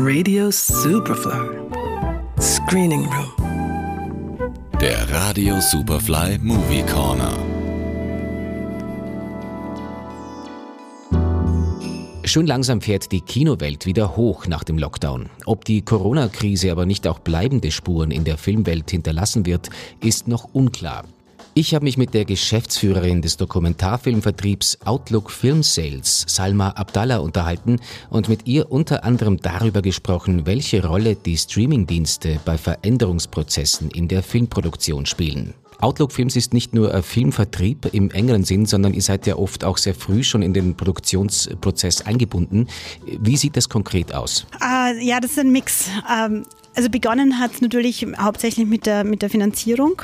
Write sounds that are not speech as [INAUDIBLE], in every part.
Radio Superfly. Screening Room. Der Radio Superfly Movie Corner. Schon langsam fährt die Kinowelt wieder hoch nach dem Lockdown. Ob die Corona-Krise aber nicht auch bleibende Spuren in der Filmwelt hinterlassen wird, ist noch unklar. Ich habe mich mit der Geschäftsführerin des Dokumentarfilmvertriebs Outlook Film Sales, Salma Abdallah, unterhalten und mit ihr unter anderem darüber gesprochen, welche Rolle die Streamingdienste bei Veränderungsprozessen in der Filmproduktion spielen. Outlook Films ist nicht nur ein Filmvertrieb im engeren Sinn, sondern ihr seid ja oft auch sehr früh schon in den Produktionsprozess eingebunden. Wie sieht das konkret aus? Uh, ja, das ist ein Mix. Um, also begonnen hat es natürlich hauptsächlich mit der, mit der Finanzierung.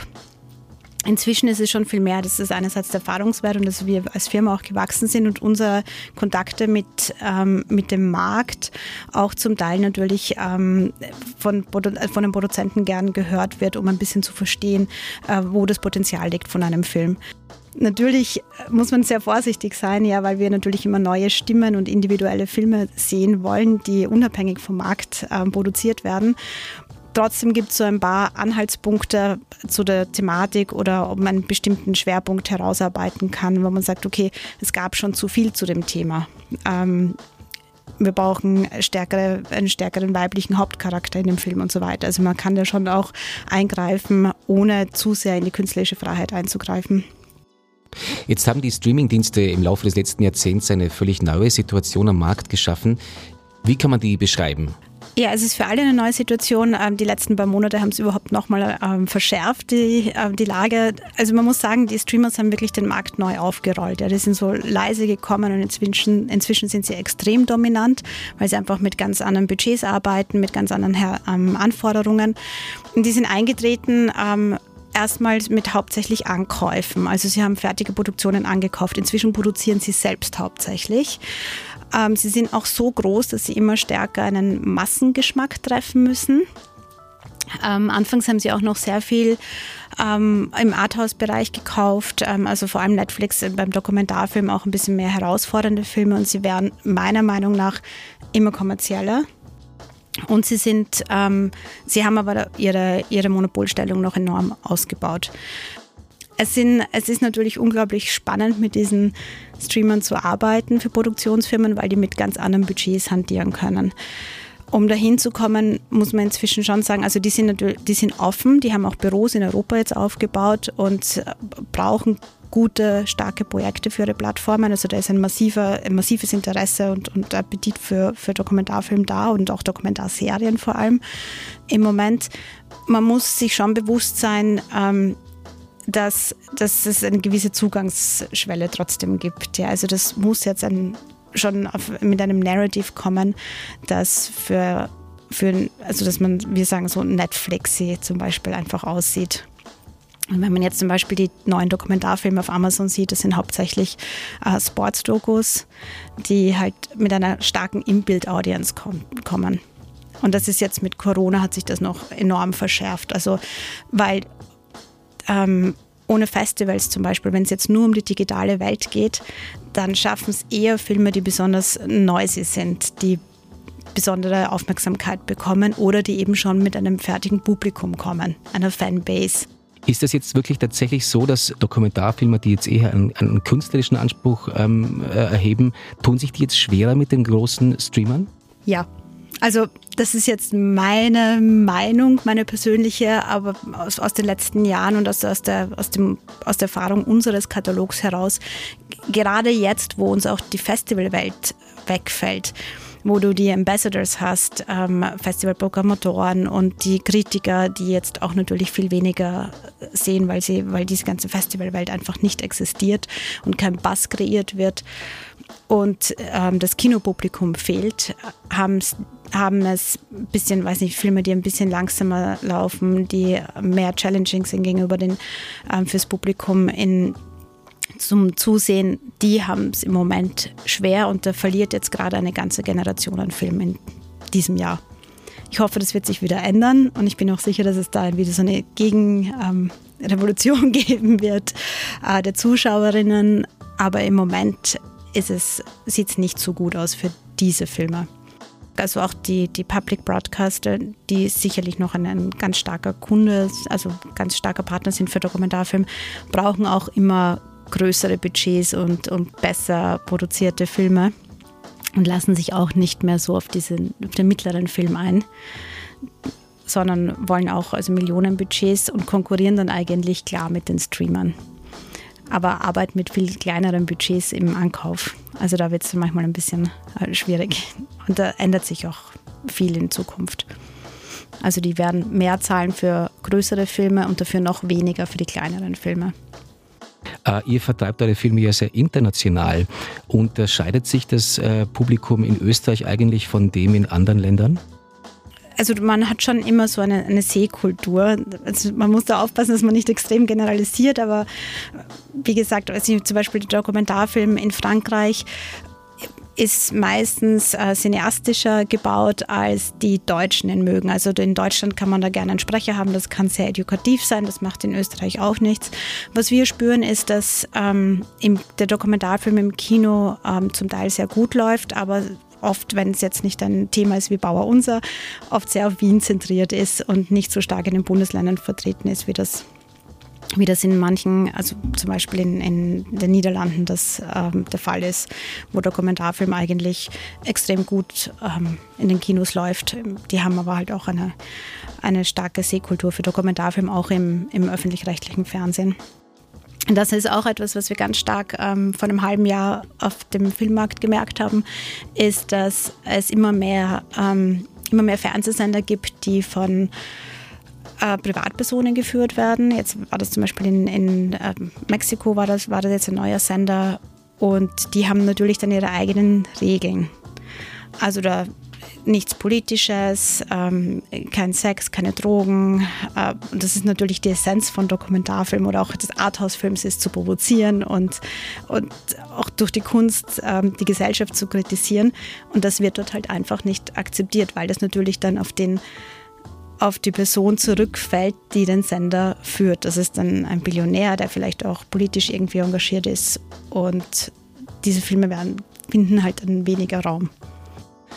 Inzwischen ist es schon viel mehr. Das ist einerseits der Erfahrungswert und dass wir als Firma auch gewachsen sind und unsere Kontakte mit, ähm, mit dem Markt auch zum Teil natürlich ähm, von, von den Produzenten gern gehört wird, um ein bisschen zu verstehen, äh, wo das Potenzial liegt von einem Film. Natürlich muss man sehr vorsichtig sein, ja, weil wir natürlich immer neue Stimmen und individuelle Filme sehen wollen, die unabhängig vom Markt äh, produziert werden. Trotzdem gibt es so ein paar Anhaltspunkte zu der Thematik oder ob man einen bestimmten Schwerpunkt herausarbeiten kann, wo man sagt, okay, es gab schon zu viel zu dem Thema. Ähm, wir brauchen stärkere, einen stärkeren weiblichen Hauptcharakter in dem Film und so weiter. Also man kann da schon auch eingreifen, ohne zu sehr in die künstlerische Freiheit einzugreifen. Jetzt haben die Streamingdienste im Laufe des letzten Jahrzehnts eine völlig neue Situation am Markt geschaffen. Wie kann man die beschreiben? Ja, es ist für alle eine neue Situation. Ähm, die letzten paar Monate haben es überhaupt nochmal ähm, verschärft, die, ähm, die Lage. Also man muss sagen, die Streamers haben wirklich den Markt neu aufgerollt. Ja, die sind so leise gekommen und inzwischen, inzwischen sind sie extrem dominant, weil sie einfach mit ganz anderen Budgets arbeiten, mit ganz anderen Anforderungen. Und die sind eingetreten erstmals mit hauptsächlich Ankäufen. Also sie haben fertige Produktionen angekauft. Inzwischen produzieren sie selbst hauptsächlich. Ähm, sie sind auch so groß, dass sie immer stärker einen Massengeschmack treffen müssen. Ähm, anfangs haben sie auch noch sehr viel ähm, im Arthouse-Bereich gekauft, ähm, also vor allem Netflix äh, beim Dokumentarfilm auch ein bisschen mehr herausfordernde Filme und sie werden meiner Meinung nach immer kommerzieller. Und sie sind, ähm, sie haben aber ihre, ihre Monopolstellung noch enorm ausgebaut. Es, sind, es ist natürlich unglaublich spannend, mit diesen Streamern zu arbeiten für Produktionsfirmen, weil die mit ganz anderen Budgets hantieren können. Um dahin zu kommen, muss man inzwischen schon sagen, also die sind natürlich, die sind offen, die haben auch Büros in Europa jetzt aufgebaut und brauchen gute, starke Projekte für ihre Plattformen. Also da ist ein, massiver, ein massives Interesse und, und Appetit für, für Dokumentarfilm da und auch Dokumentarserien vor allem im Moment. Man muss sich schon bewusst sein, ähm, dass, dass es eine gewisse Zugangsschwelle trotzdem gibt. Ja, also das muss jetzt ein, schon auf, mit einem Narrative kommen, das für, für, also dass man, wir sagen so Netflixy zum Beispiel einfach aussieht. Und wenn man jetzt zum Beispiel die neuen Dokumentarfilme auf Amazon sieht, das sind hauptsächlich äh, Sportsdokus, die halt mit einer starken Inbuild-Audience kom kommen. Und das ist jetzt mit Corona hat sich das noch enorm verschärft. Also, weil ähm, ohne Festivals zum Beispiel, wenn es jetzt nur um die digitale Welt geht, dann schaffen es eher Filme, die besonders noisy sind, die besondere Aufmerksamkeit bekommen oder die eben schon mit einem fertigen Publikum kommen, einer Fanbase. Ist das jetzt wirklich tatsächlich so, dass Dokumentarfilmer, die jetzt eher einen, einen künstlerischen Anspruch ähm, äh, erheben, tun sich die jetzt schwerer mit den großen Streamern? Ja, also das ist jetzt meine Meinung, meine persönliche, aber aus, aus den letzten Jahren und aus, aus, der, aus, dem, aus der Erfahrung unseres Katalogs heraus, gerade jetzt, wo uns auch die Festivalwelt wegfällt, wo du die Ambassadors hast, ähm, Festivalprogrammatoren und die Kritiker, die jetzt auch natürlich viel weniger sehen, weil, sie, weil diese ganze Festivalwelt einfach nicht existiert und kein Bass kreiert wird. Und ähm, das Kinopublikum fehlt, haben es ein bisschen, weiß nicht, Filme, die ein bisschen langsamer laufen, die mehr challenging sind gegenüber den ähm, fürs Publikum in zum Zusehen, die haben es im Moment schwer und da verliert jetzt gerade eine ganze Generation an Filmen in diesem Jahr. Ich hoffe, das wird sich wieder ändern und ich bin auch sicher, dass es da wieder so eine Gegenrevolution ähm, [LAUGHS] geben wird äh, der Zuschauerinnen. Aber im Moment sieht es nicht so gut aus für diese Filme. also auch die, die Public Broadcaster, die sicherlich noch ein, ein ganz starker Kunde, also ganz starker Partner sind für Dokumentarfilm, brauchen auch immer größere Budgets und, und besser produzierte Filme und lassen sich auch nicht mehr so auf, diesen, auf den mittleren Film ein, sondern wollen auch also Millionenbudgets und konkurrieren dann eigentlich klar mit den Streamern. Aber arbeiten mit viel kleineren Budgets im Ankauf. Also da wird es manchmal ein bisschen äh, schwierig. Und da ändert sich auch viel in Zukunft. Also die werden mehr zahlen für größere Filme und dafür noch weniger für die kleineren Filme. Äh, ihr vertreibt eure Filme ja sehr international. Unterscheidet sich das äh, Publikum in Österreich eigentlich von dem in anderen Ländern? also man hat schon immer so eine, eine Sehkultur. Also man muss da aufpassen, dass man nicht extrem generalisiert, aber wie gesagt, also zum Beispiel der Dokumentarfilm in Frankreich ist meistens äh, cineastischer gebaut, als die Deutschen ihn mögen. Also in Deutschland kann man da gerne einen Sprecher haben, das kann sehr edukativ sein, das macht in Österreich auch nichts. Was wir spüren, ist, dass ähm, im, der Dokumentarfilm im Kino ähm, zum Teil sehr gut läuft, aber oft, wenn es jetzt nicht ein Thema ist wie Bauer Unser, oft sehr auf Wien zentriert ist und nicht so stark in den Bundesländern vertreten ist, wie das wie das in manchen, also zum Beispiel in, in den Niederlanden das ähm, der Fall ist, wo der Kommentarfilm eigentlich extrem gut ähm, in den Kinos läuft. Die haben aber halt auch eine, eine starke Sehkultur für Dokumentarfilm, auch im, im öffentlich-rechtlichen Fernsehen. Das ist auch etwas, was wir ganz stark ähm, vor einem halben Jahr auf dem Filmmarkt gemerkt haben, ist, dass es immer mehr, ähm, immer mehr Fernsehsender gibt, die von äh, Privatpersonen geführt werden. Jetzt war das zum Beispiel in, in äh, Mexiko, war das, war das jetzt ein neuer Sender und die haben natürlich dann ihre eigenen Regeln. Also da nichts Politisches, ähm, kein Sex, keine Drogen. Äh, das ist natürlich die Essenz von Dokumentarfilm oder auch des Arthouse-Films ist zu provozieren und, und auch durch die Kunst ähm, die Gesellschaft zu kritisieren. Und das wird dort halt einfach nicht akzeptiert, weil das natürlich dann auf den auf die Person zurückfällt, die den Sender führt. Das ist dann ein Billionär, der vielleicht auch politisch irgendwie engagiert ist. Und diese Filme werden, finden halt dann weniger Raum.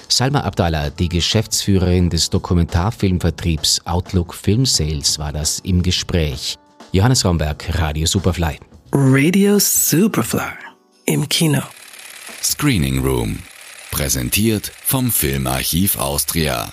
Salma Abdallah, die Geschäftsführerin des Dokumentarfilmvertriebs Outlook Film Sales, war das im Gespräch. Johannes Romberg, Radio Superfly. Radio Superfly im Kino. Screening Room. Präsentiert vom Filmarchiv Austria.